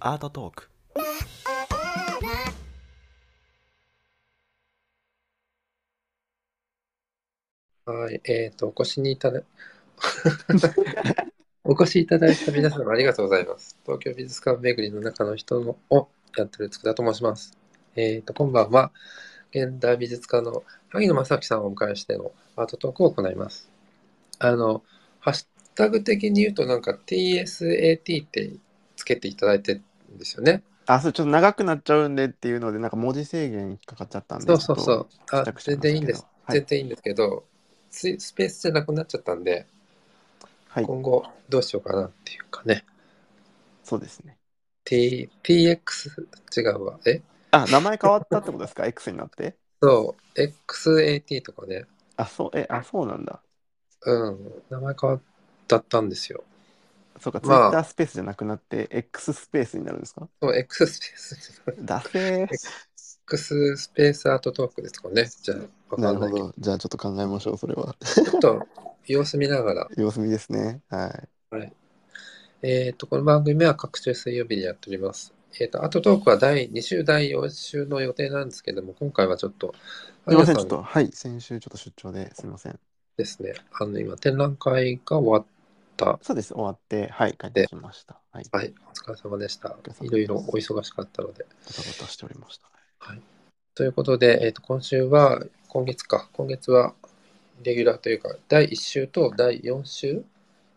アートトークはい、えっ、と、お越しにいただ、お越しいただいた皆様ありがとうございます。東京美術館巡りの中の人のをやってる佃と申します。えっ、と、今晩は、現代美術家の萩野正樹さんをお迎えしてのアートトークを行います。あの、ハッシュタグ的に言うとなんか TSAT ってつけていただいてるんですよね。あ、それちょっと長くなっちゃうんでっていうので、なんか文字制限引っかかっちゃったんで、そうそうそう。あ全然いいんです。はい全然いいんですけど、ススペースじゃなくなっちゃったんで、はい、今後どうしようかなっていうかね。そうですね。T、TX 違うわ。え？あ、名前変わったってことですか ?X になって？そう、XAT とかね。あ、そう、え、あ、そうなんだ。うん、名前変わったんですよ。そうか、まあ Twitter スペースじゃなくなって、X スペースになるんですか？そう、X スペース、だせー。X スペースアートトークですかね。じゃあ、ないけど。なんるほど。じゃあちょっと考えましょう、それは。ちょっと様子見ながら。様子見ですね。はい。はい。えっ、と、この番組は各週水曜日にやっております。えっ、と、アートトークは第2週、第4週の予定なんですけども、今回はちょっと、すいません、ちょっと、はい、先週ちょっと出張ですみません。ですね、あの、今、展覧会が終わった。そうです、終わって、はい、帰ってきました。はい、バはい、お疲れ様でしたいろいろお忙しかったので。タバタしておりました。ということで、えー、と今週は、今月か、今月はレギュラーというか、第1週と第4週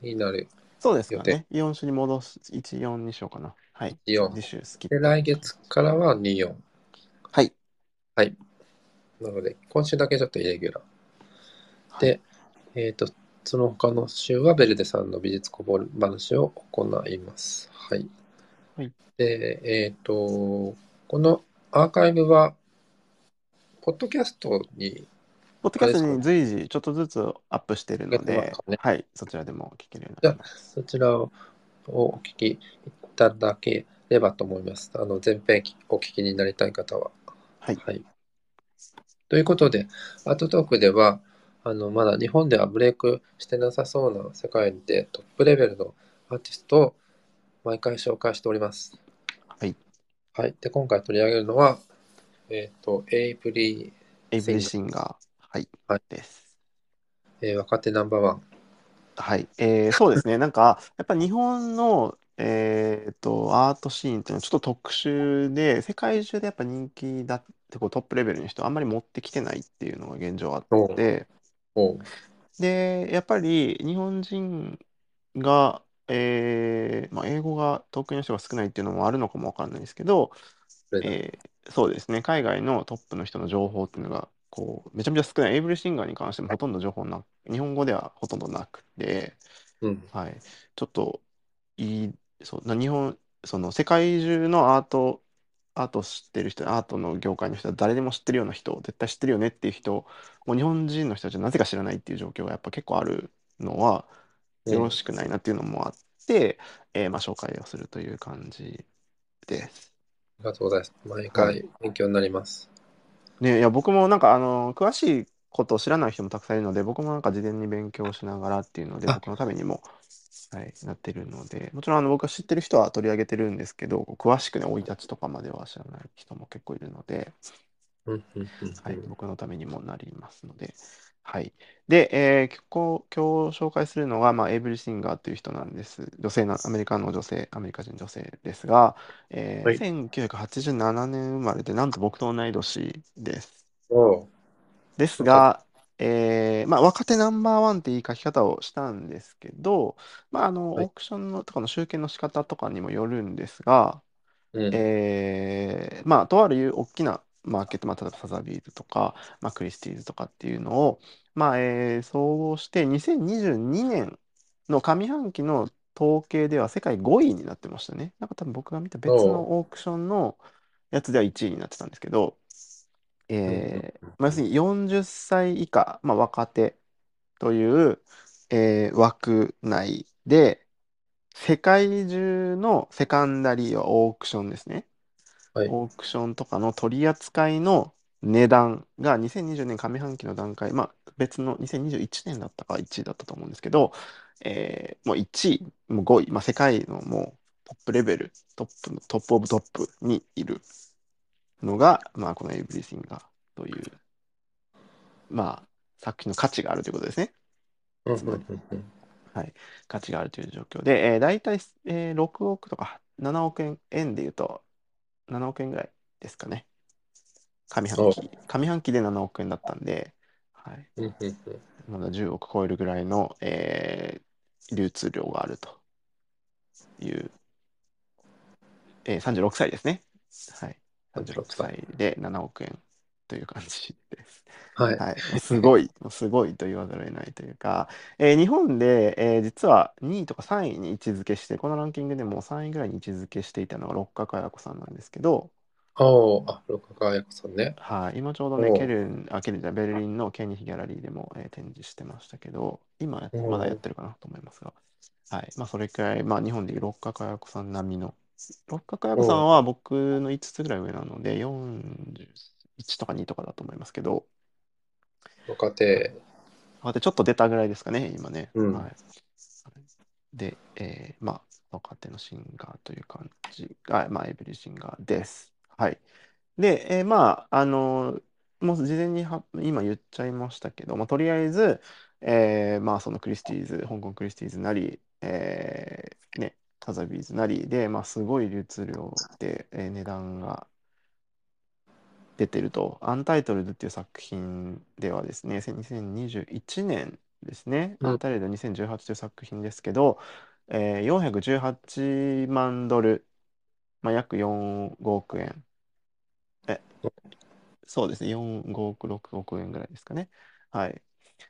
になる。そうですか予定ね。4週に戻す、1、4にしようかな。はい。4次週好き。で、来月からは2、4。はい。はい。なので、今週だけちょっとイレギュラー。で、えっ、と、その他の週はベルデさんの美術こぼれ話を行います。はい。はいで、えっ、と、このアーカイブは、ポッドキャストにポッドキャストに随時ちょっとずつアップしてるので、すねはい、そちらでも聞けるようになります。そちらをお聞きいただければと思います。あの前編お聞きになりたい方は。はい。ということで、アートトークでは、あのまだ日本ではブレイクしてなさそうな世界でトップレベルのアーティストを毎回紹介しております。はい。はい。で、今回取り上げるのは、えっ、と、エイプリエイブリシンガー、はい、はいです。ー、えー若手ナンバーワン。はい、えーそうですね、なんか、やっぱ日本の、えーと、アートシーンっていうのはちょっと特殊で、世界中でやっぱ人気だってこうトップレベルの人あんまり持ってきてないっていうのが現状あって、おうで、やっぱり日本人が、えーまあ、英語が得意な人が少ないっていうのもあるのかもわかんないですけど、これだえーそうですね、海外のトップの人の情報っていうのが、こう、めちゃめちゃ少ない。エイブリシンガーに関してもほとんど情報な、日本語ではほとんどなくて、うん。はい。ちょっと、いい、そう、な日本、その世界中のアート、アートを知ってる人、アートの業界の人は誰でも知ってるような人、絶対知ってるよねっていう人、もう日本人の人たちはなぜか知らないっていう状況がやっぱ結構あるのは、よろしくないなっていうのもあって、えーまあ、紹介をするという感じです。ありがとうございます。毎は回勉強になります。ね、いや僕もなんかあの詳しいことを知らない人もたくさんいるので僕もなんか事前に勉強しながらっていうのであ僕のためにも、はい、なってるので。もちろんあの僕が知ってる人は取り上げてるんですけど詳しくね生い立ちとかまでは知らない人も結構いるので、はい、僕のためにもなりますので。はい、で、えー今日今日紹介するのが、まあ、エイブリシンガーという人なんです。女性な、アメリカの女性、アメリカ人女性ですが、えーはい。1987年生まれで、なんと僕と同い年です。ですが、えーまあ、若手ナンバーワンっていい書き方をしたんですけど、まあ、あの、はい。オークションのとかの集計の仕方とかにもよるんですが、うん。えーまあ、とある大きなマーケット、まあ、例えばサザビーズとか、まあ、クリスティーズとかっていうのを、まあえー総合して2022年の上半期の統計では世界5位になってましたね。なんか多分僕が見た別のオークションのやつでは1位になってたんですけど、えーまあ、要するに40歳以下、まあ、若手という、えー枠内で、世界中のセカンダリーはオークションですね。はいオークションとかの取り扱いの値段が2020年上半期の段階、まあ別の2021年だったか1位だったと思うんですけど、えーもう1位、もう5位、まあ、世界のもうトップレベル、トップの top of top にいるのが、まあ、このエイブリシンガーという、まあ、作品の価値があるということですね。はい、価値があるという状況で、えー、大体、えー6億とか7億円、円で言うと7億円ぐらいですかね。上半期。上半期で7億円だったんで、はい、まだ10億超えるぐらいの、えー流通量があるという、えー36歳ですね。はい。36 36歳で7億円という感じです。はい。はい、すごい、すごいと言わざるを得ないというか、えー日本で、えー実は2位とか3位に位置づけして、このランキングでも3位ぐらいに位置づけしていたのが六角彩子さんなんですけど、おー、あ、六角彩子さんね。はい、今ちょうどね、ケルン、あ、ケルンじゃベルリンのケニヒギャラリーでも、えー展示してましたけど、今まだやってるかなと思いますが、はい、まあそれくらい、まあ日本でいう六角彩子さん並みの、六角彩子さんは僕の5つぐらい上なので、41とか2とかだと思いますけど、若手。あでちょっと出たぐらいですかね、今ね。うんはい、で、えーまあ、若手のシンガーという感じが、まあ、エブリシンガーです。はい。で、えーまあ、あのもう事前には今言っちゃいましたけど、まあ、とりあえず、えーまあ、そのクリスティーズ、香港クリスティーズなり、えーね、サザビーズなりで、まあ、すごい流通量で、えー値段が出てると、 Untitled っていう作品ではですね、2021年ですね、うん Untitled 2018という作品ですけど、えー418万ドル、まあ、約4、5億円。え、そうですね、4、5億、6億円ぐらいですかね。はい。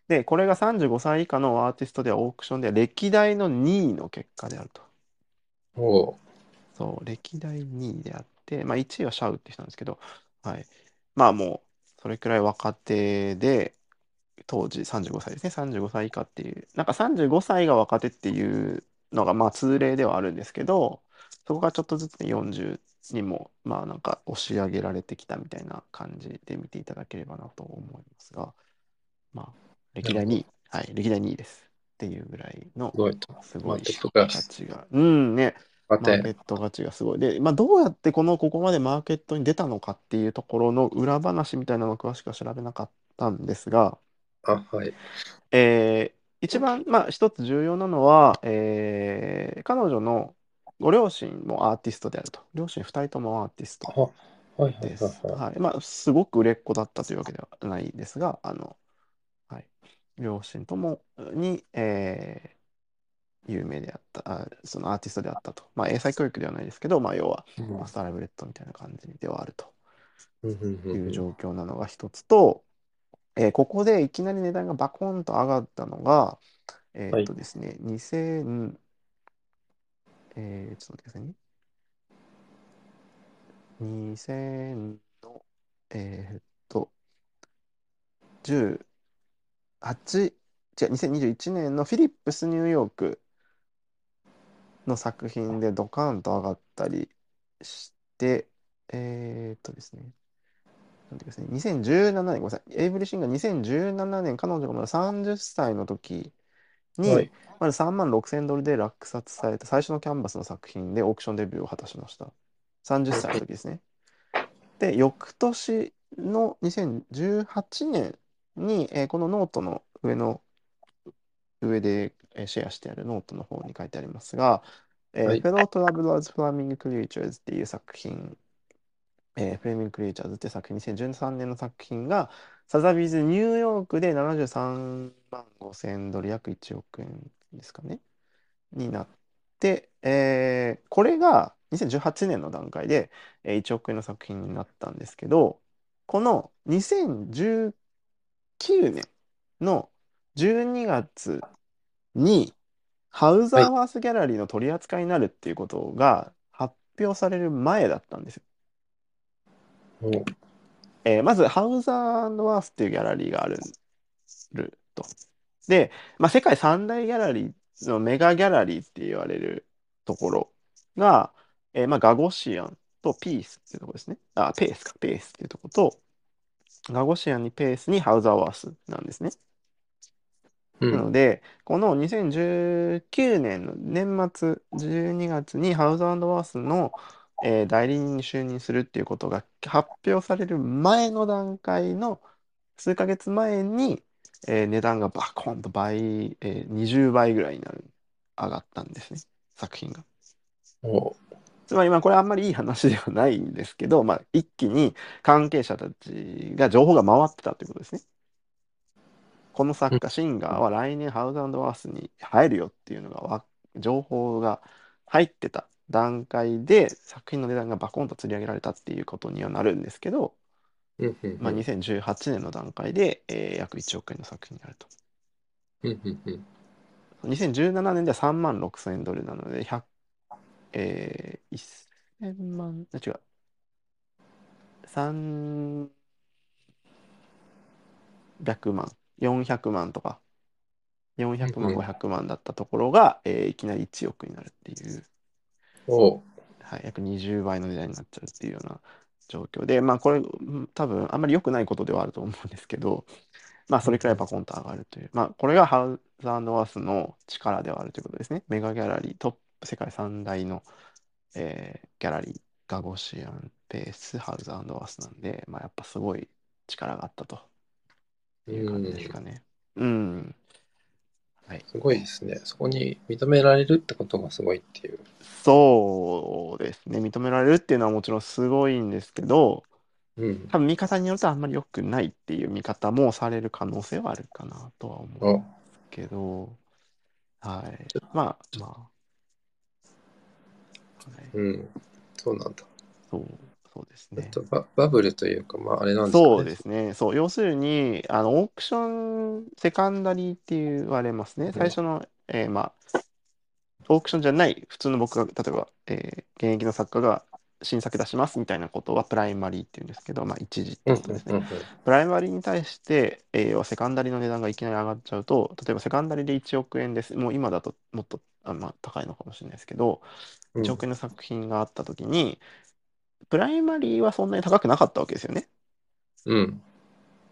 で、これが35歳以下のアーティストではオークションでは歴代の2位の結果であると。おー、そう、歴代2位であって、まあ1位はシャウって人なんですけど、はい。まあもう、それくらい若手で、当時35歳ですね、35歳以下っていう、なんか35歳が若手っていうのがまあ通例ではあるんですけど、そこがちょっとずつね、40にも、まあなんか押し上げられてきたみたいな感じで見ていただければなと思いますが、まあ、歴代2位、はい、歴代2位ですっていうぐらいのすごいと。すごいマーケットが価値が。うんね。マーケット価値がすごい。で、まあ、どうやってこの、ここまでマーケットに出たのかっていうところの裏話みたいなのを詳しくは調べなかったんですが、あ、はい。えー一番、まあ、一つ重要なのは、えー彼女のご両親もアーティストであると。両親2人ともアーティストあ、はいはいです。はいはい。はい。まあ、すごく売れっ子だったというわけではないですが、あの、はい。両親ともに、えー有名であった、あそのアーティストであったと。まあ、英才教育ではないですけど、まあ、要は、うんマスターライブレッドみたいな感じではあるといううん状況なのが一つと、えーここでいきなり値段がバコンと上がったのが、えーっとですね、2000、えーちょっと待ってくださいね。2000の、えーっと、18、違う、2021年のフィリップスニューヨークの作品でドカーンと上がったりして、えーっとですね、なんていうかですね、2017年、ごめんなさい、エイブリシンガーが2017年、彼女がまだ30歳の時に、はいまず3万6千ドルで落札された最初のキャンバスの作品でオークションデビューを果たしました。30歳の時ですね。で、翌年の2018年に、えーこのノートの上の上で、えーシェアしてあるノートの方に書いてありますが、えーはい。Fellow Travelers Flaming Creatures っていう作品、えー、フレーミング・クリエイチャーズっていう作品、2013年の作品が、サザビーズニューヨークで73万5千ドル、約1億円ですかね、になって、えーこれが2018年の段階で、えー1億円の作品になったんですけど、この2019年の12月に、ハウザーワースギャラリーの取り扱いになるっていうことが発表される前だったんですよ。えーまず、ハウザーワースっていうギャラリーがあるると。で、まあ、世界三大ギャラリーのメガギャラリーって言われるところが、えーまあ、ガゴシアンとピースっていうところですね。あ、ペースか、ペースっていうところと、ガゴシアンにペースにハウザーワースなんですね。うなのん。で、この2019年の年末12月にハウスワースの、えー代理人に就任するっていうことが発表される前の段階の数ヶ月前に、えー値段がバコンと倍、えー20倍ぐらいになる上がったんですね作品が。おつまりまあこれあんまりいい話ではないんですけど、まあ、一気に関係者たちが情報が回ってたということですね。この作家、シンガーは来年ハウスワースに入るよっていうのがわ情報が入ってた段階で作品の値段がバコンと釣り上げられたっていうことにはなるんですけど、まあ、2018年の段階で、えー約1億円の作品になると。うんうんうん2017年では3万6千ドルなので、100えー、1000万、あ違う。300万、400万とか、400万、うん500万だったところが、えーいきなり1億になるっていう、お。はい、約20倍の値段になっちゃうっていうような状況で、まあこれ、うん多分あんまり良くないことではあると思うんですけど、まあそれくらいバコンと上がるという、まあこれがハウスワースの力ではあるということですね。メガギャラリー、トップ世界三大の、えーギャラリー、ガゴシアン、ペース、ハウスワースなんで、まあやっぱすごい力があったという感じですかね。うん。はい。すごいですね。そこに認められるってことがすごいっていう。そうですね。認められるっていうのはもちろんすごいんですけど、うん。多分見方によるとあんまり良くないっていう見方もされる可能性はあるかなとは思うおけど、はい。まあまあ。はい、うん。そうなんだ。そう、そうですね。とババブルというか、まああれなんですかね。そうですね。そう、要するに、あの、オークション、セカンダリーって言われますね。最初の、えーまあ、オークションじゃない、普通の僕が、例えば、えー現役の作家が新作出しますみたいなことはプライマリーって言うんですけど、まあ、一時ってうんことですね。うんうんプライマリーに対して、えーセカンダリーの値段がいきなり上がっちゃうと、例えばセカンダリーで1億円です。もう今だともっとあ、まあ、高いのかもしれないですけど、うん1億円の作品があったときに、プライマリーはそんなに高くなかったわけですよね。うん。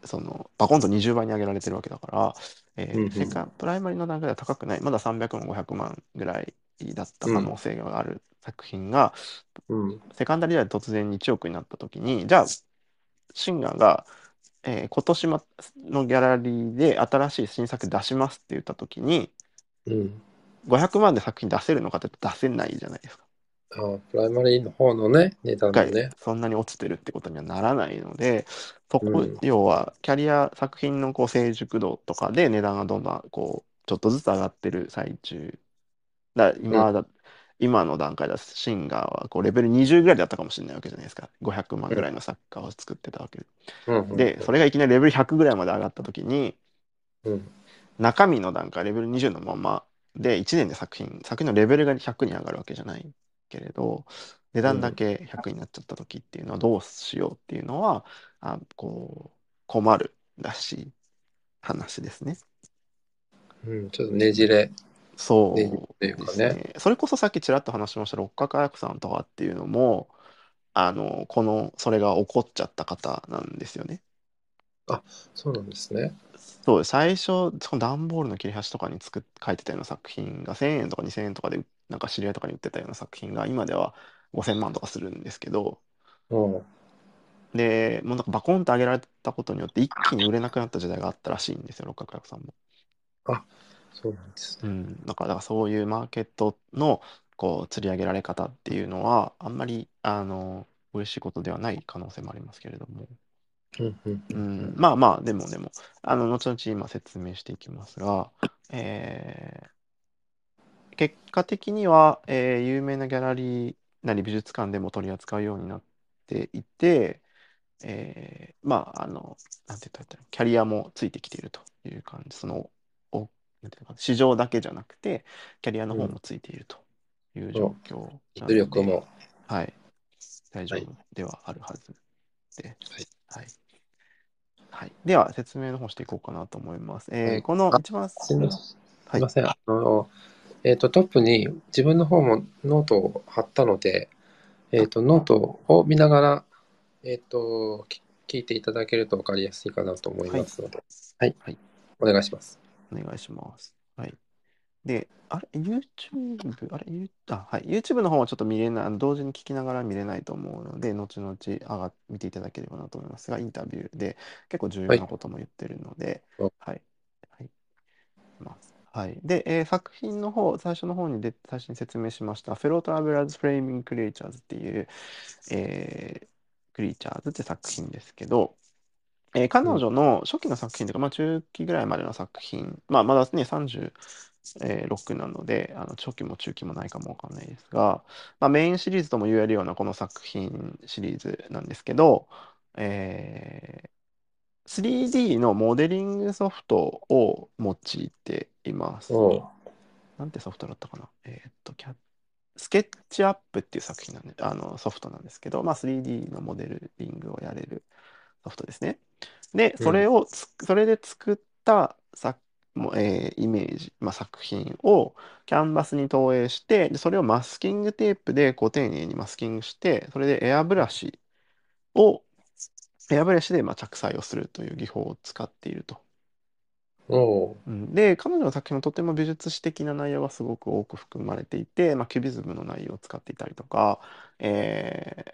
そのバコンと20倍に上げられてるわけだから、えーうんうんセカプライマリーの段階では高くない、まだ300万、500万ぐらいだった可能性がある作品が、うん。セカンダリーで突然に1億になったときに、じゃあ、シンガーが、えー今年まのギャラリーで新しい新作出しますって言ったときに、うん。500万で作品出せるのかって出せないじゃないですか。あプライマリーの方のね、値段がのね。そんなに落ちてるってことにはならないので、そこ、うん要はキャリア作品のこう成熟度とかで値段がどんどんこうちょっとずつ上がってる最中。だ今だ、今の段階だとシンガーはこうレベル20ぐらいだったかもしれないわけじゃないですか。500万ぐらいの作家を作ってたわけで。うんうんで、それがいきなりレベル100ぐらいまで上がった時に、うん。中身の段階レベル20のままで1年で作品作品のレベルが100に上がるわけじゃないけれど値段だけ100になっちゃった時っていうのはどうしようっていうのはあこう困るらしい話ですね。うん。ちょっとねじれ。そうですかね。ね。それこそさっきちらっと話しました六角彩子さんとかっていうのもあのこのそれが起こっちゃった方なんですよね。そうなんですね。そう最初その段ボールの切れ端とかに作っ書いてたような作品が1000円とか2000円とかでなんか知り合いとかに売ってたような作品が今では5000万とかするんですけどうん。でもうなんかバコンと上げられたことによって一気に売れなくなった時代があったらしいんですよ六角役さんも。そうなんですね。うん、だからだからそういうマーケットのこう釣り上げられ方っていうのはあんまりあの嬉しいことではない可能性もありますけれども。うんうんううんん、まあまあ、でもでも、あの、後々今説明していきますが、えー結果的には、えー有名なギャラリーなり美術館でも取り扱うようになっていて、えーまあ、あの、なんて言ったらキャリアもついてきているという感じ、その、おなんていうのかな市場だけじゃなくて、キャリアの方もついているという状況なの実で力も。はい。大丈夫ではあるはずで。はい。はい。では、説明の方していこうかなと思います。えーはいこのあ一番、すみません。すはいみません。あの、えっ、と、トップに自分の方もノートを貼ったので、えっ、と、ノートを見ながら、えっ、と、き聞いていただけると分かりやすいかなと思いますので、はい。はいお願いします。お願いします。はい。で、あれ、YouTube、あれ、ユーあ、はい。YouTube の方はちょっと見れない、同時に聞きながら見れないと思うので、後々上が見ていただければなと思いますが、インタビューで結構重要なことも言ってるので、はいはい。はい。ますはい。で、えー作品の方、最初の方にで最初に説明しました、 Fellow Travelers, Flaming Creatures っていう、えー Creatures って作品ですけど、えー彼女の初期の作品というか、まあ、中期ぐらいまでの作品、まあ、まだね、36なので、あの初期も中期もないかもわかんないですが、まあ、メインシリーズとも言えるようなこの作品シリーズなんですけど、えー 3D のモデリングソフトを用いています。なんてソフトだったかな？えーっと、キャスケッチアップっていう作品なんで、あのソフトなんですけど、まあ、3D のモデリングをやれるソフトですね。で、それをつ、それで作ったさもえーイメージ、まあ、作品をキャンバスに投影して、でそれをマスキングテープでこう丁寧にマスキングして、それでエアブラシを、エアブラシでまあ着彩をするという技法を使っていると。おううんで、彼女の作品もとても美術史的な内容がすごく多く含まれていて、まあ、キュビズムの内容を使っていたりとか、えー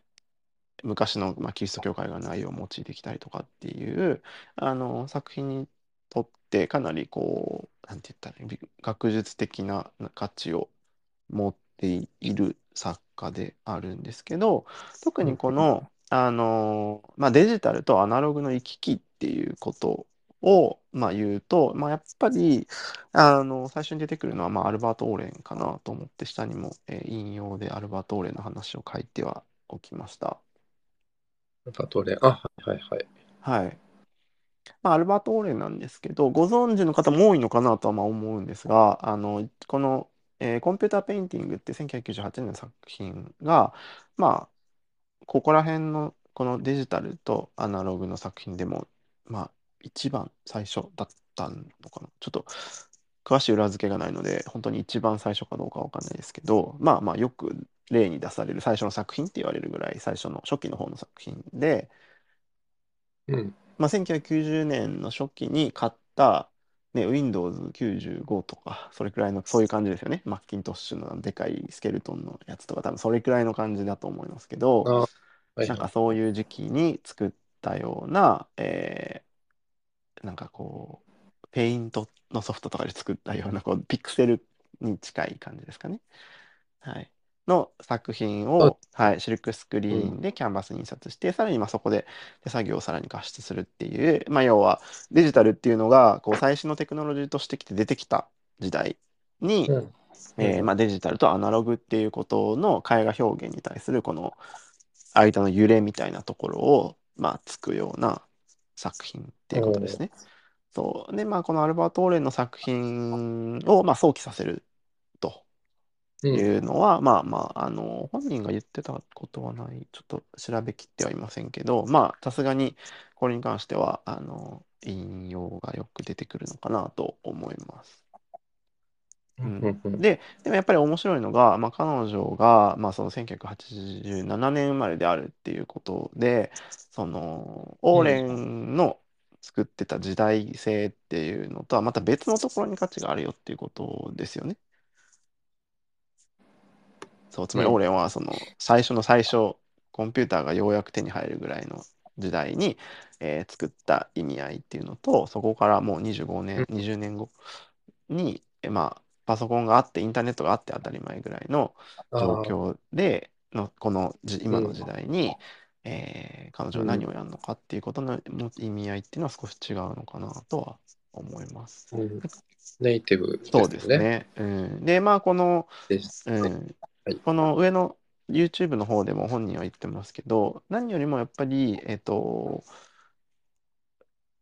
昔の、まあ、キリスト教会が内容を用いてきたりとかっていうあの作品にとってかなりこうなんて言ったらいいび学術的な価値を持っている作家であるんですけど特にこの、あのまあ、デジタルとアナログの行き来っていうことを、まあ、言うと、まあ、やっぱりあの最初に出てくるのは、まあ、アルバート・オーレンかなと思って下にも、えー引用でアルバート・オーレンの話を書いてはおきました。パトレン。あ、はいはいはい。はい。まあ、アルバート・オーレンなんですけど、ご存知の方も多いのかなとはまあ思うんですが、あの、この、えーコンピューターペインティングって1998年の作品が、まあ、ここら辺のこのデジタルとアナログの作品でも、まあ、一番最初だったのかな。ちょっと詳しい裏付けがないので、本当に一番最初かどうかわかんないですけど、まあまあ、よく例に出される最初の作品って言われるぐらい最初の初期の方の作品で、うん。まあ、1990年の初期に買った、ね、Windows95 とか、それくらいの、そういう感じですよね。マッキントッシュのでかいスケルトンのやつとか、多分それくらいの感じだと思いますけど、あはいなんかはい。そういう時期に作ったような、えーなんかこう、ペイントのソフトとかで作ったような、こう、ピクセルに近い感じですかね。はい。の作品を、はい、シルクスクリーンでキャンバスに印刷して、さらにまあそこで手作業をさらに画出するっていう、まあ要はデジタルっていうのが、こう、最新のテクノロジーとしてきて出てきた時代に、うん。えーまあ、デジタルとアナログっていうことの絵画表現に対するこの間の揺れみたいなところを、まあ、つくような作品っていうことですね。そう。で、まあ、このアルバート・オーレンの作品を、まあ、想起させるとうん。いうのは、まあまあ、あの本人が言ってたことはない、ちょっと調べきってはいませんけど、まあ、さすがにこれに関してはあの引用がよく出てくるのかなと思います。うんで、でもやっぱり面白いのが、まあ、彼女が、まあ、その1987年生まれであるっていうことで、そのオーレンの作ってた時代性っていうのとはまた別のところに価値があるよっていうことですよね。そう、つまりうん。オーレンはその最初の最初、コンピューターがようやく手に入るぐらいの時代に、えー作った意味合いっていうのと、そこからもう25年、20年後に、えまあ、パソコンがあって、インターネットがあって当たり前ぐらいの状況でのこのじ今の時代に、えー彼女は何をやるのかっていうことのの意味合いっていうのは少し違うのかなとは思います。うん。ネイティブですそうですね。うん、で、まあ、この、です。ね。うんはい。この上の YouTube の方でも本人は言ってますけど、何よりもやっぱり、えっと、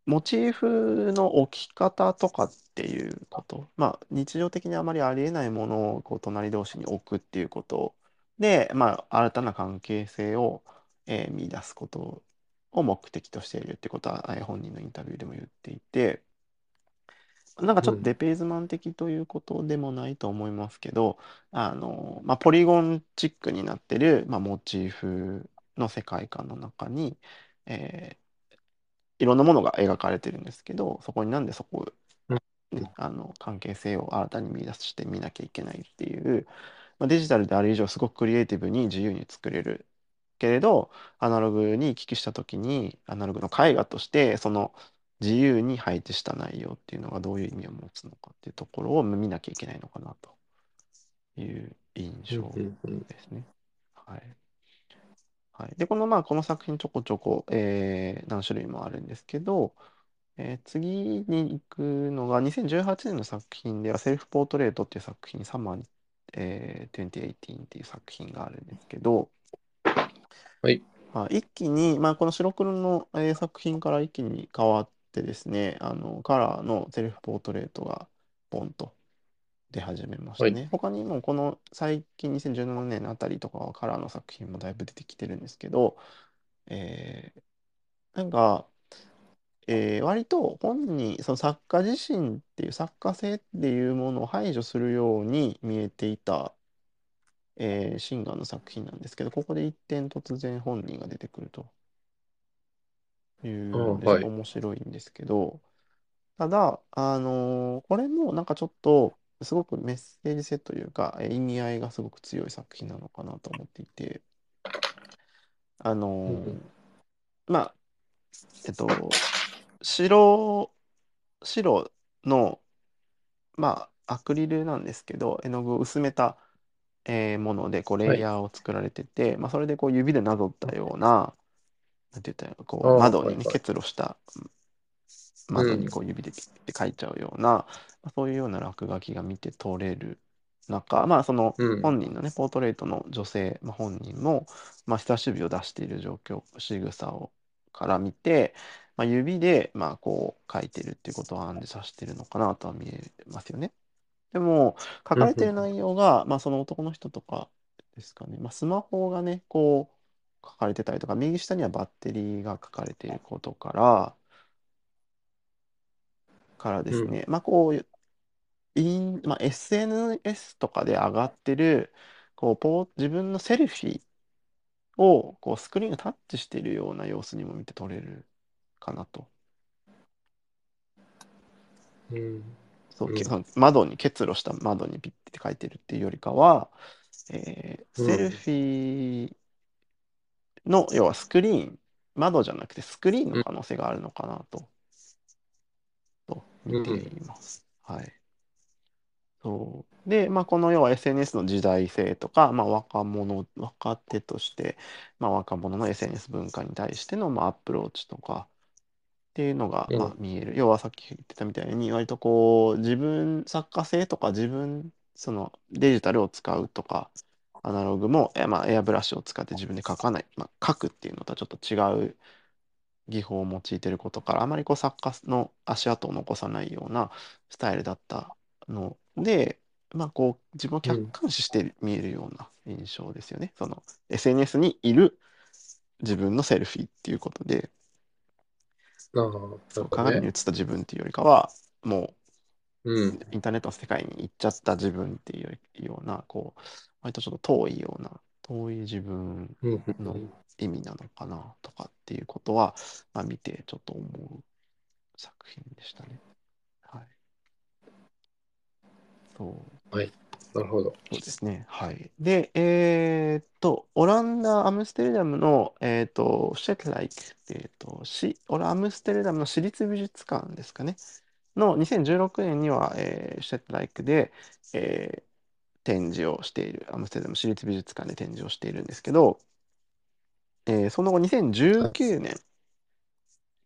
モチーフの置き方とかっていうこと、まあ、日常的にあまりありえないものをこう隣同士に置くっていうこと。で、まあ、新たな関係性を、えー見出すことを目的としているってことは、えー本人のインタビューでも言っていて、なんかちょっとうん。デペーズマン的ということでもないと思いますけど、あの、まあ、ポリゴンチックになってる、まあ、モチーフの世界観の中に、えーいろんなものが描かれてるんですけど、そこになんでそこうん。ね、あの関係性を新たに見出してみなきゃいけないっていう、まあ、デジタルである以上すごくクリエイティブに自由に作れるけれどアナログに行き来した時にアナログの絵画としてその自由に配置した内容っていうのがどういう意味を持つのかっていうところを見なきゃいけないのかなという印象ですね。はい。はい、で、このまあこの作品ちょこちょこ、えー何種類もあるんですけど、えー次に行くのが2018年の作品ではセルフポートレートっていう作品、サマー、えー2018っていう作品があるんですけど、はい。まあ、一気に、まあ、この白黒の、えー作品から一気に変わってですね、あのカラーのセルフポートレートがポンと出始めましたね。はい他にもこの最近2017年あたりとかはカラーの作品もだいぶ出てきてるんですけど、えーなんか、えー割と本人、その作家自身っていう作家性っていうものを排除するように見えていた、えーシンガーの作品なんですけど、ここで一点突然本人が出てくるというので、あはい。面白いんですけど、ただ、あのーこれもなんかちょっと、すごくメッセージ性というか、えー意味合いがすごく強い作品なのかなと思っていて、あうんうん。まあ、えっと、白、白の、まあ、アクリルなんですけど、絵の具を薄めた、えーもので、こう、レイヤーを作られてて、まあ、それでこう、指でなぞったような、なんて言ったらいいの、こう、窓にね、はいはい。結露した窓にこう指でピッて書いちゃうような、まあそういうような落書きが見て取れる中、まあそのうん。本人のね、ポートレートの女性、まあ、本人も、まあ、人差し指を出している状況、仕草をから見て、まあ、指でまあこう書いてるっていうことは暗示させてるのかなとは見えますよね。でも書かれてる内容が、まあ、その男の人とかですかね、まあ、スマホがねこう書かれてたりとか右下にはバッテリーが書かれていることからからですね、まあこうイン、まあ、SNS とかで上がってるこうポー自分のセルフィーをこうスクリーンがタッチしているような様子にも見て取れるかなと。うん。そう、うん。けその窓に結露した窓にピッて書いてるっていうよりかは、えーうん。セルフィーの、要はスクリーン、窓じゃなくてスクリーンの可能性があるのかなと、と見ています。はい。そう。で、まあ、この要は SNS の時代性とか、まあ、若者、若手として、まあ、若者の SNS 文化に対しての、まあ、アプローチとか、っていうのが、うんまあ、見える。要はさっき言ってたみたいに、割とこう、自分、作家性とか自分、そのデジタルを使うとか、アナログも、えまあ、エアブラシを使って自分で描かない、まあ、描くっていうのとはちょっと違う技法を用いてることから、あまりこう作家の足跡を残さないようなスタイルだったので、まあ、こう自分を客観視して見えるような印象ですよね。その SNS にいる自分のセルフィーっていうことで、そう。鏡に映った自分っていうよりかは、もうんう。インターネットの世界に行っちゃった自分っていうような、こう、割とちょっと遠いような、遠い自分の意味なのかなとかっていうことは、まあ、見てちょっと思う作品でしたね。はい。そう。なるほど。そうですね。はい。で、えーっと、オランダ、アムステルダムの、えーっと、シェットライクって、えーっと、し、オラ、アムステルダムの市立美術館ですかね。の2016年には、えーシェットライクで、えー展示をしている、アムステルダム市立美術館で展示をしているんですけど、えーその後2019年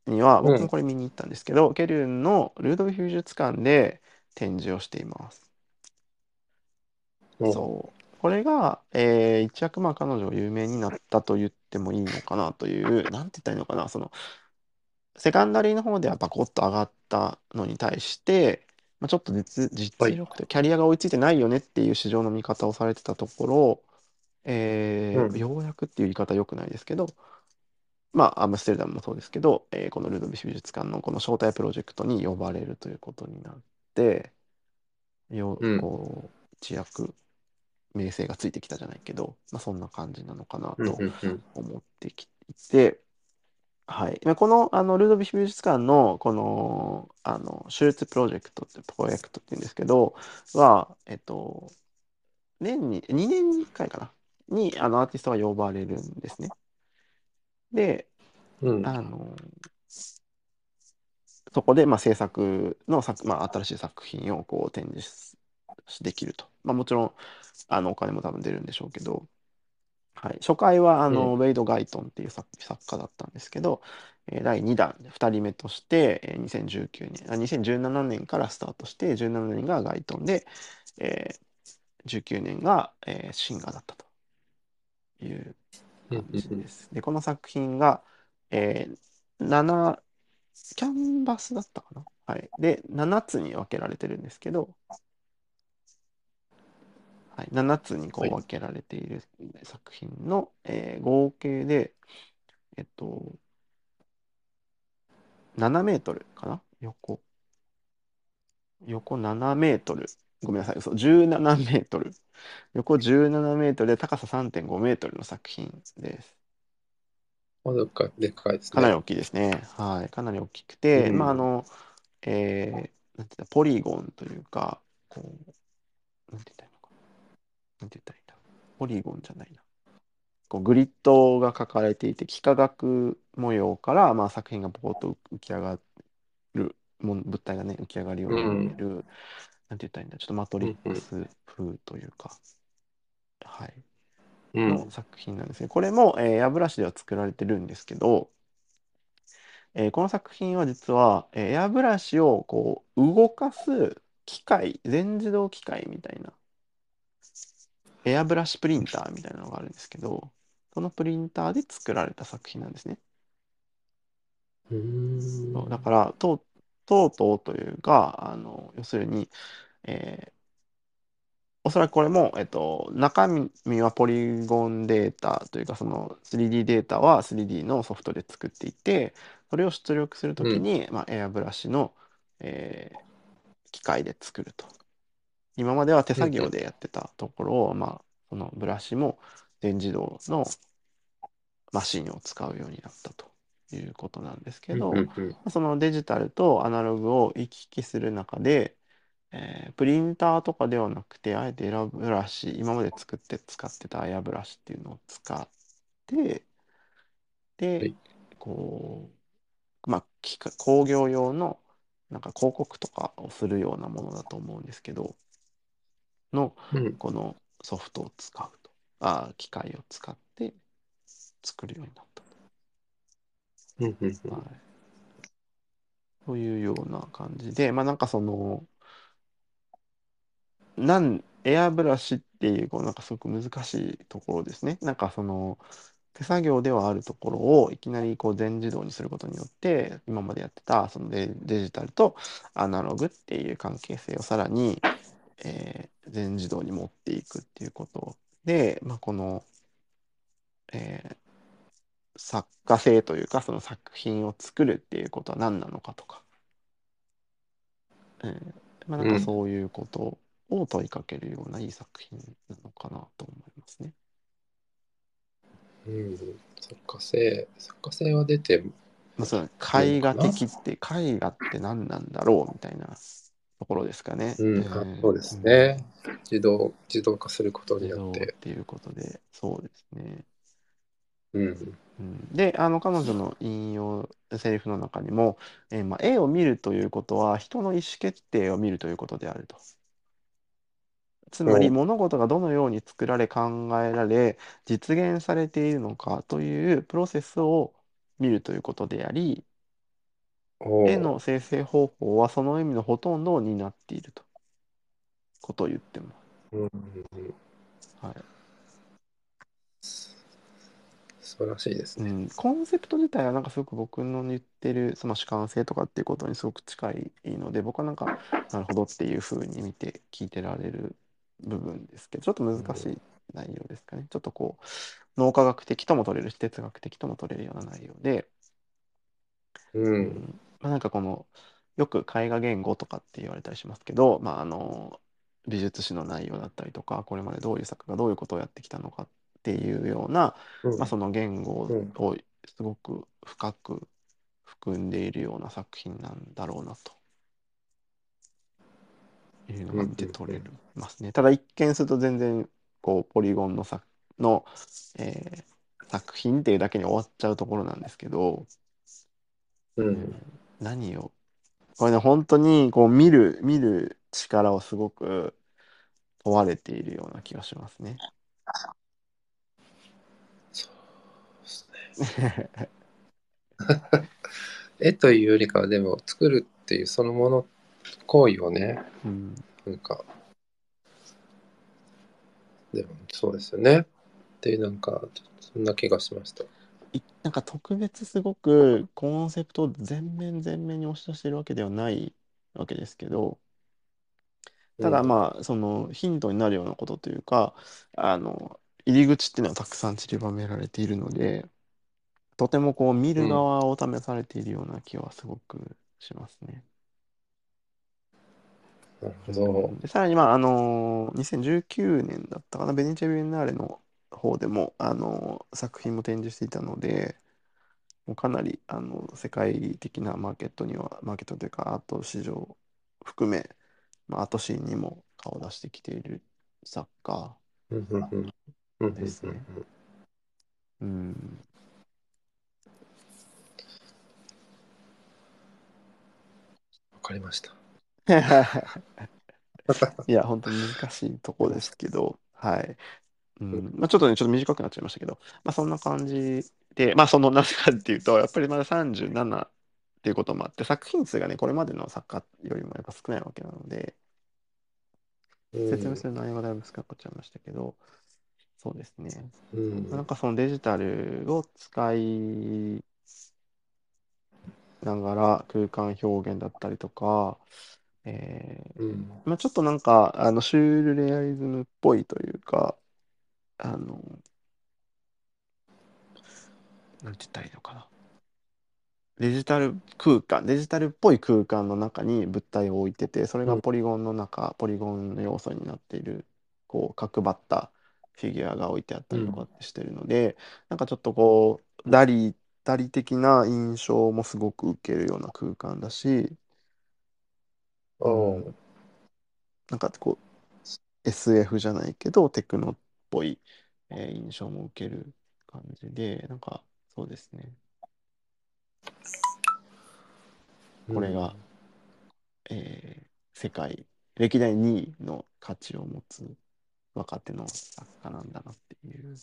には、僕もこれ見に行ったんですけど、ケルンのルードヴィヒ美術館で展示をしています。うんそう。これが、えー一躍まあ彼女が有名になったと言ってもいいのかなという、なんて言ったらいいのかな、その、セカンダリーの方ではバコッと上がったのに対して、まあ、ちょっと実実力とキャリアが追いついてないよねっていう市場の見方をされてたところ、えーうん。ようやくっていう言い方は良くないですけど、まあ、アムステルダムもそうですけど、えーこのルードビヒ美術館のこの招待プロジェクトに呼ばれるということになって、ようん。こう一躍名声がついてきたじゃないけど、まあ、そんな感じなのかなうんとうんうん。思ってきて、はい、まあこのあのルードビヒ美術館のこのあの手術プロジェクトってプロジェクトっていうんですけどは、えっと、年に2年に1回かなにあのアーティストが呼ばれるんですね。で、うん。あのそこで、まあ、制作の作、まあ、新しい作品をこう展示できると。まあ、もちろんあのお金も多分出るんでしょうけど、はい、初回はあの、うウェイド・ガイトンっていう作作家だったんですけど、えー第2弾、2人目として、えー2019年あ、2017年からスタートして、17年がガイトンで、えー19年が、えーシンガーだったという感じです。で、この作品が、えー7、キャンバスだったかな？はい。で、7つに分けられてるんですけど、はい、7つにこうはい分けられている作品の、えー合計で、えっと、7メートルかな？横。横7メートル。ごめんなさい、嘘。17メートル。横17メートルで高さ3.5メートルの作品です。まだかでっかいですね。かなり大きいですね。はい。かなり大きくて、うんまあ、あの、えーなんて言ったらポリゴンというか、こう、なんて言ったな。なんて言ったらいいんだ？ポリゴンじゃないな。こうグリッドが書かれていて、幾何学模様から、まあ、作品がポコッと浮き上がる、もん物体がね、浮き上がるように見える、なんて言ったらいいんだ？ちょっとマトリックス風というか、はい。うんの。作品なんですね。これも、えーエアブラシでは作られてるんですけど、えーこの作品は実は、えーエアブラシをこう動かす機械、全自動機械みたいな、エアブラシプリンターみたいなのがあるんですけど、そのプリンターで作られた作品なんですね。だから、とうとうとうというか、あの要するに、えーおそらくこれも、えっと、中身はポリゴンデータというか、その 3D データは 3D のソフトで作っていて、それを出力するときに、まあ、エアブラシの、えー機械で作ると。今までは手作業でやってたところを、まあ、そのブラシも全自動のマシンを使うようになったということなんですけど、そのデジタルとアナログを行き来する中で、えープリンターとかではなくて、あえてエアブラシ、今まで作って使ってたエアブラシっていうのを使って、で、はい。こう、まあ、工業用のなんか広告とかをするようなものだと思うんですけど、の、うんこのソフトを使うと、あー機械を使って作るようになったうんうんと。はい。というような感じで、まあなんかその、なん、エアブラシっていう、こうなんかすごく難しいところですね。なんかその、手作業ではあるところをいきなりこう全自動にすることによって、今までやってたそのデデジタルとアナログっていう関係性をさらに、えー全自動に持っていくっていうことで、まあ、この、えー作家性というかその作品を作るっていうことは何なのかとか、えーまあ、なんかうんそういうことを問いかけるようないい作品なのかなと思いますね。うん。作家性、作家性は出て、まあ、その絵画的って絵画って何なんだろうみたいなところですかね。うん、そうですね。自動、自動化することによって。ていうことで、そうですね。うん。うんで、あの彼女の引用、セリフの中にも、えーまあ、絵を見るということは人の意思決定を見るということであると。つまりお物事がどのように作られ考えられ実現されているのかというプロセスを見るということでありお絵の生成方法はその意味のほとんどを担っているとことを言ってます。うん、はい。素晴らしいですね。うん、コンセプト自体はなんかすごく僕の言ってるその主観性とかっていうことにすごく近いので僕はなんかなるほどっていうふうに見て聞いてられる部分ですけどちょっと難しい内容ですかね。ちょっとこう脳科学的とも取れるし哲学的とも取れるような内容で、う。うんんまあ、なんかこのよく絵画言語とかって言われたりしますけど、まあ、あの美術史の内容だったりとかこれまでどういう作家がどういうことをやってきたのかっていうような、うんまあ、その言語うんをすごく深く含んでいるような作品なんだろうなというのが見て取れるますね。ただ一見すると全然こうポリゴンの作の、えー作品っていうだけに終わっちゃうところなんですけど、うんうん。何を？これね本当にこう見る見る力をすごく問われているような気がしますね。そうですね。絵というよりかは、でも、作るっていうそのもの、行為をね、うんなんか、でも、そうですよね。っていう、なんか、そんな気がしました。いなんか特別すごくコンセプトを全面全面に押し出してるわけではないわけですけどただまあそのヒントになるようなことというかあの入り口っていうのはたくさん散りばめられているのでとてもこう見る側を試されているような気はすごくしますね。なるほど。でさらにまああの2019年だったかなベネチア・ビエンナーレの方でもあの作品も展示していたのでもうかなりあの世界的なマーケットにはマーケットというかアート市場含め、まあ、アートシーンにも顔を出してきている作家うんうんうんうんうんですね。うん。わかりました。いや本当に難しいとこですけどはい、うん。まあ、ちょっとねちょっと短くなっちゃいましたけど、まあ、そんな感じで。まあそのなぜかっていうとやっぱりまだ37っていうこともあって作品数がねこれまでの作家よりもやっぱ少ないわけなので。説明する内容がだいぶ少なくなっちゃいましたけど、そうですね。うん。なんかそのデジタルを使いながら空間表現だったりとか、えーうん。まあ、ちょっとなんかあのシュールレアリズムっぽいというか、あの、なんて言ったらいいのかな。デジタル空間、デジタルっぽい空間の中に物体を置いてて、それがポリゴンの中、ポリゴンの要素になっている、こう、角張ったフィギュアが置いてあったりとかしてるので、なんかちょっとこう、ダリ、ダリ的な印象もすごく受けるような空間だし、うんなんかこう SF じゃないけどテクノっぽい、えー印象も受ける感じでなんかそうですね。これが、えー世界歴代2位の価値を持つ若手の作家なんだなっていう。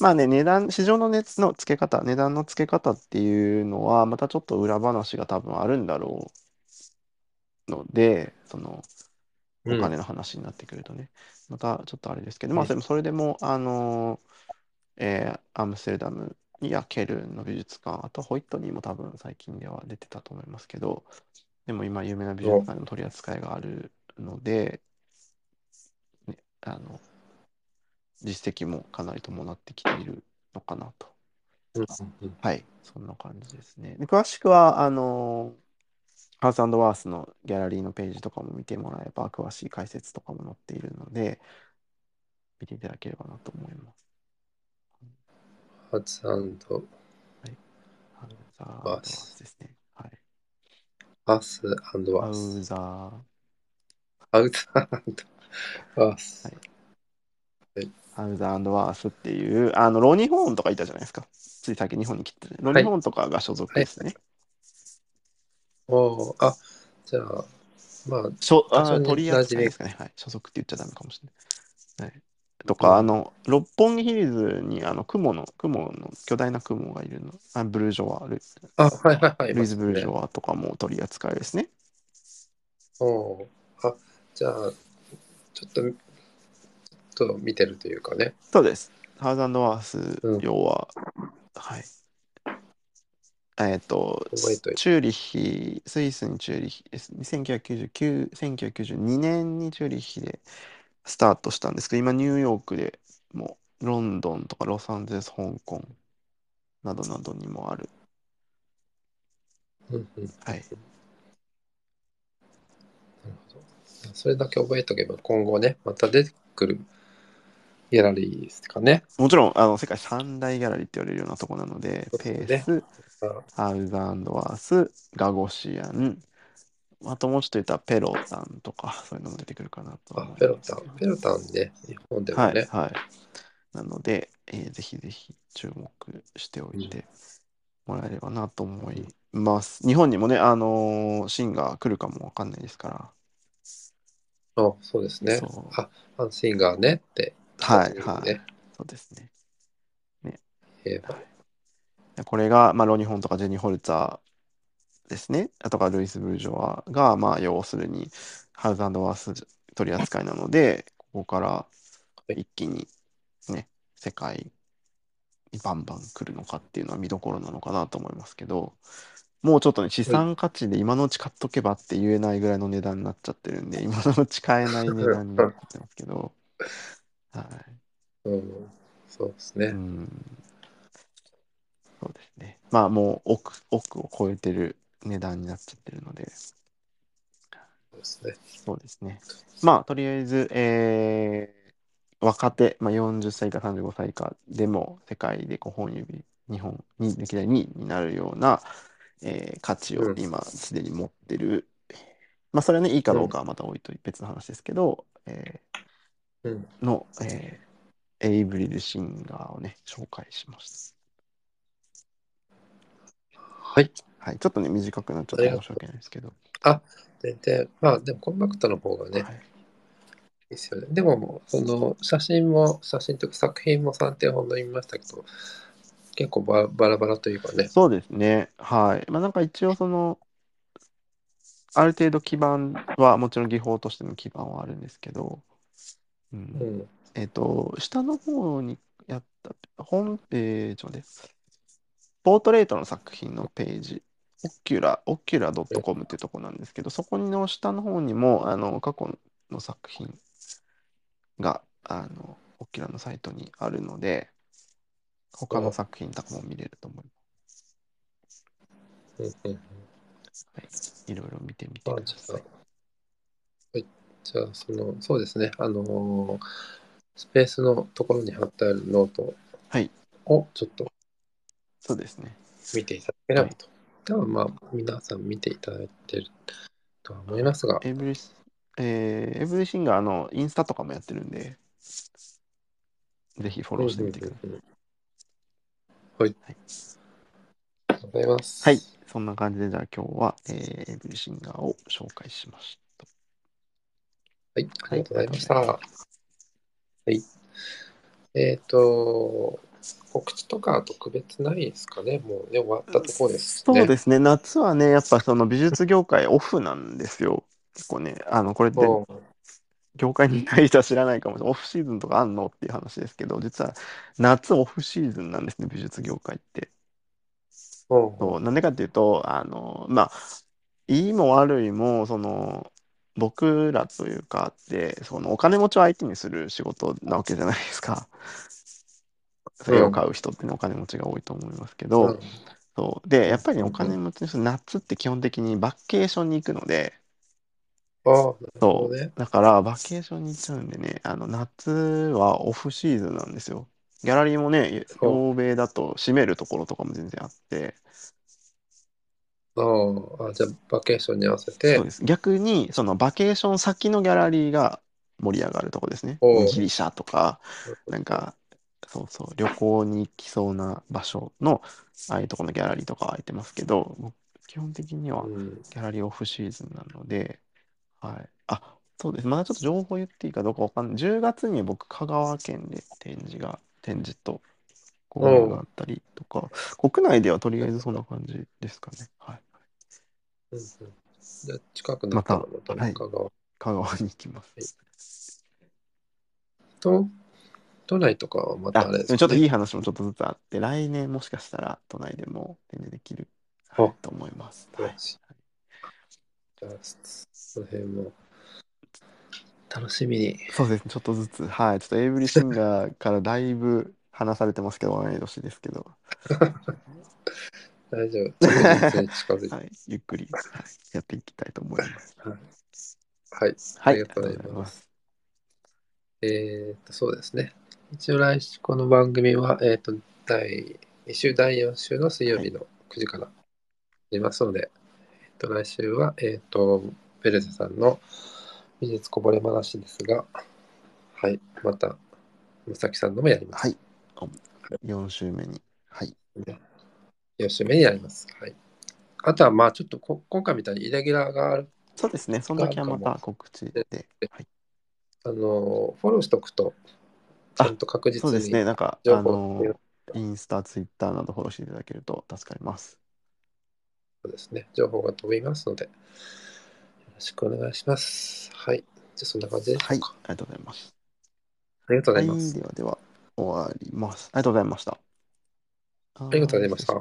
まあね値段市場の熱の付け方値段の付け方っていうのはまたちょっと裏話が多分あるんだろうのでそのお金の話になってくるとね、またちょっとあれですけど、まあ、でもそれでも、あのえーアムステルダムやケルンの美術館、あとホイットニーも多分最近では出てたと思いますけど、でも今、有名な美術館でも取り扱いがあるので、ね、あの実績もかなり伴ってきているのかなと。はい、そんな感じですね。で詳しくは、あのハウスワースのギャラリーのページとかも見てもらえば、詳しい解説とかも載っているので、見ていただければなと思います。ハツハウスザーワースですね。はい。アスワハウース。ザー、ハウザワース。ハウザーワースっていう、あの、ロニホーンとかいたじゃないですか。つい最近日本に来て、ロニホーンとかが所属ですね。おーあ、じゃあ、まあ、しょあ取り扱いですかね。はい。所属って言っちゃダメかもしれない。はい。とか、うんあの、六本木ヒルズに、あの、雲の、雲の、巨大な雲がいるの。あブルージョワ、ルあ、はいはいはい。ルイズ・ブルージョワ。ワとかも取り扱いですね。おーあ、じゃあ、ちょっと、ちょっと見てるというかね。そうです。ハウザンドワースうん要は、はい。えっ、と、覚えといてチューリッヒ、スイスにチューリッヒです。1999、1992年にチューリッヒでスタートしたんですけど、今ニューヨークでもうロンドンとかロサンゼルス、香港などなどにもある。うんうん。はい。なるほど。それだけ覚えとけば今後ね、また出てくるギャラリーですかね。もちろん、あの、世界三大ギャラリーって言われるようなとこなので、そうペですス、ハウザーワース、ガゴシアン、あともうちょっと言ったらペロタンとか、そういうのも出てくるかなとあペロタン。ペロタンね、日本でもはい、ね。はい。なので、えーぜひぜひ注目しておいてもらえればなと思います。日本にもね、あのーシンが来るかもわかんないですから。あそうですね。あ、シンガーねって。はいねはいそうですね。言えばでこれが、まあ、ロニホンとかジェニー・ホルツァーですね。あとかルイス・ブルジョワが、まあ、要するにハウズワース取り扱いなので、ここから一気にね、世界にバンバン来るのかっていうのは見どころなのかなと思いますけど、もうちょっとね、資産価値で今のうち買っとけばって言えないぐらいの値段になっちゃってるんで、今のうち買えない値段になってますけど、はい。うん。そうですね。うんそうですね。まあもう億、億を超えてる値段になっちゃってるので、そうですね。そうですね。まあとりあえず、えー若手、まあ、40歳以下35歳以下でも世界で5本指、日本に歴代2位になるような、えー価値をうん今すでに持ってる。まあそれはね、いいかどうかはまた置いといて別の話ですけど、えうん。ーの、えーエイブリルシンガーをね、紹介しました。はい。はい、ちょっとね、短くなっちゃって申し訳ないですけど。全然、まあでもコンパクトの方がね、いいはい、ですよね。でも、その写真も、写真というか作品も3点ほど見ましたけど、結構ババラバラというかね。そうですね。はい。まあなんか一応その、ある程度基盤は、もちろん技法としての基盤はあるんですけど、う、うんん。えっと、下の方にやった、本ページまで、ポートレートの作品のページ、オッキュラ、オッキュラ .com っていうところなんですけど、そこの下の方にも、あの、過去の作品が、あの、オッキュラのサイトにあるので、他の作品とかも見れると思います。うんうんうんはい、いろいろ見てみてください。はい。じゃあ、その、そうですね。あのースペースのところに貼ってあるノートはい、をちょっとそうですね。見ていただければと。多分まあ、皆さん見ていただいてるとは思いますが、エブリス、えーエブリシンガーのインスタとかもやってるんで、ぜひフォローしてみてください。うんうんうんうんはい。はいありがとうございます。はい、そんな感じで、じゃあ今日は、えーエブリシンガーを紹介しました。はい、ありがとうございました。はい。えっ、と、告知とか特別ないですかね？もうね、終わったところですね。そうですね、夏はね、やっぱその美術業界オフなんですよ。結構ね、あの、これってうん業界にいない人は知らないかもしれない。オフシーズンとかあんの？っていう話ですけど、実は夏オフシーズンなんですね、美術業界って。うんそう、なんでかっていうと、あの、まあ、いいも悪いも、その、僕らというかって、そのお金持ちを相手にする仕事なわけじゃないですか。絵を買う人ってね、お金持ちが多いと思いますけど、うんそう。で、やっぱりね、お金持ちの人、夏って基本的にバケーションに行くので、ああ、そう。どね。だから、バケーションに行っちゃうんでね、あの、夏はオフシーズンなんですよ。ギャラリーもね、そう欧米だと閉めるところとかも全然あって、あああ、じゃあ、バケーションに合わせてそう、です。逆に、そのバケーション先のギャラリーが盛り上がるとこですね。おうギリシャとか、なんか、そうそう、旅行に行きそうな場所の、ああいうところのギャラリーとかは空いてますけど、僕基本的にはうん、ギャラリーオフシーズンなので、はい。あ、そうです。まだちょっと情報言っていいかどうかわかんない。10月に僕、香川県で展示が、展示と交流があったりとか、国内ではとりあえずそんな感じですかね。はい。うんうんじゃあ、近くなったらまたはい香川香川に行きます。と、都内とかはまたあ、あれですかね。ちょっといい話もちょっとずつあって、来年もしかしたら都内でも展示できる、あはい、と思います。はい。じゃあ、その辺も楽しみに。そうですね、ちょっとずつ、はい。ちょっとエイブリシンガーからだいぶ話されてますけど、同い年ですけど、大丈夫。近づいて。はい、ゆっくり、はい、やっていきたいと思います。はい。はい、ありがとうございます。えーっと、そうですね。一応来週、この番組は、えっ、と、第2週、第4週の水曜日の9時からやりますので、えっ、と、来週は、えっ、と、ベルゼさんの美術こぼれ話ですが、はい、また、まさきさんのもやります。はい。4週目に。はい。4週目にやります。はい。あとは、まあ、ちょっとこ今回みたいにイレギュラーがある、そうですね。その時はまた告知で。はい、あの、フォローしとくと、ちゃんと確実にそうですね。なんか、情あの、インスタ、ツイッターなどフォローしていただけると助かります。そうですね、情報が飛びますので、よろしくお願いします。はい。じゃあ、そんな感じではい。ありがとうございます。ありがとうごはい。ざいます。ではでは、終わります。ありがとうございました。ありがとうございました